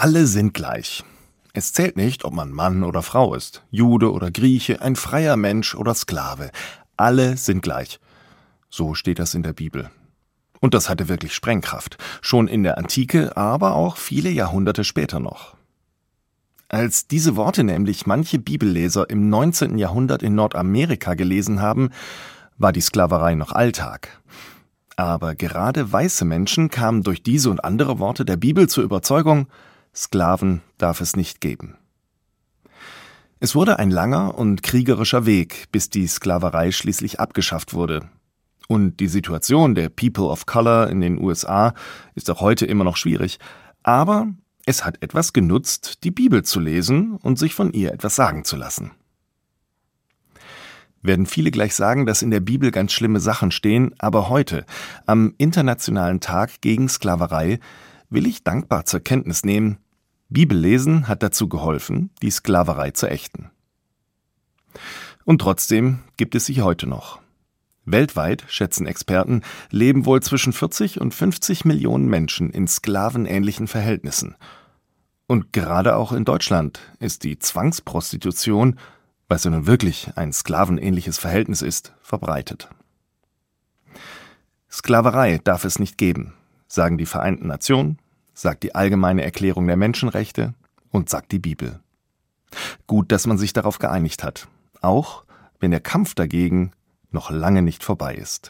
Alle sind gleich. Es zählt nicht, ob man Mann oder Frau ist, Jude oder Grieche, ein freier Mensch oder Sklave. Alle sind gleich. So steht das in der Bibel. Und das hatte wirklich Sprengkraft, schon in der Antike, aber auch viele Jahrhunderte später noch. Als diese Worte nämlich manche Bibelleser im 19. Jahrhundert in Nordamerika gelesen haben, war die Sklaverei noch Alltag. Aber gerade weiße Menschen kamen durch diese und andere Worte der Bibel zur Überzeugung, Sklaven darf es nicht geben. Es wurde ein langer und kriegerischer Weg, bis die Sklaverei schließlich abgeschafft wurde. Und die Situation der People of Color in den USA ist auch heute immer noch schwierig, aber es hat etwas genutzt, die Bibel zu lesen und sich von ihr etwas sagen zu lassen. Werden viele gleich sagen, dass in der Bibel ganz schlimme Sachen stehen, aber heute, am Internationalen Tag gegen Sklaverei, will ich dankbar zur Kenntnis nehmen, Bibellesen hat dazu geholfen, die Sklaverei zu ächten. Und trotzdem gibt es sie heute noch. Weltweit, schätzen Experten, leben wohl zwischen 40 und 50 Millionen Menschen in sklavenähnlichen Verhältnissen. Und gerade auch in Deutschland ist die Zwangsprostitution, was ja nun wirklich ein sklavenähnliches Verhältnis ist, verbreitet. Sklaverei darf es nicht geben, sagen die Vereinten Nationen, sagt die Allgemeine Erklärung der Menschenrechte und sagt die Bibel. Gut, dass man sich darauf geeinigt hat, auch wenn der Kampf dagegen noch lange nicht vorbei ist.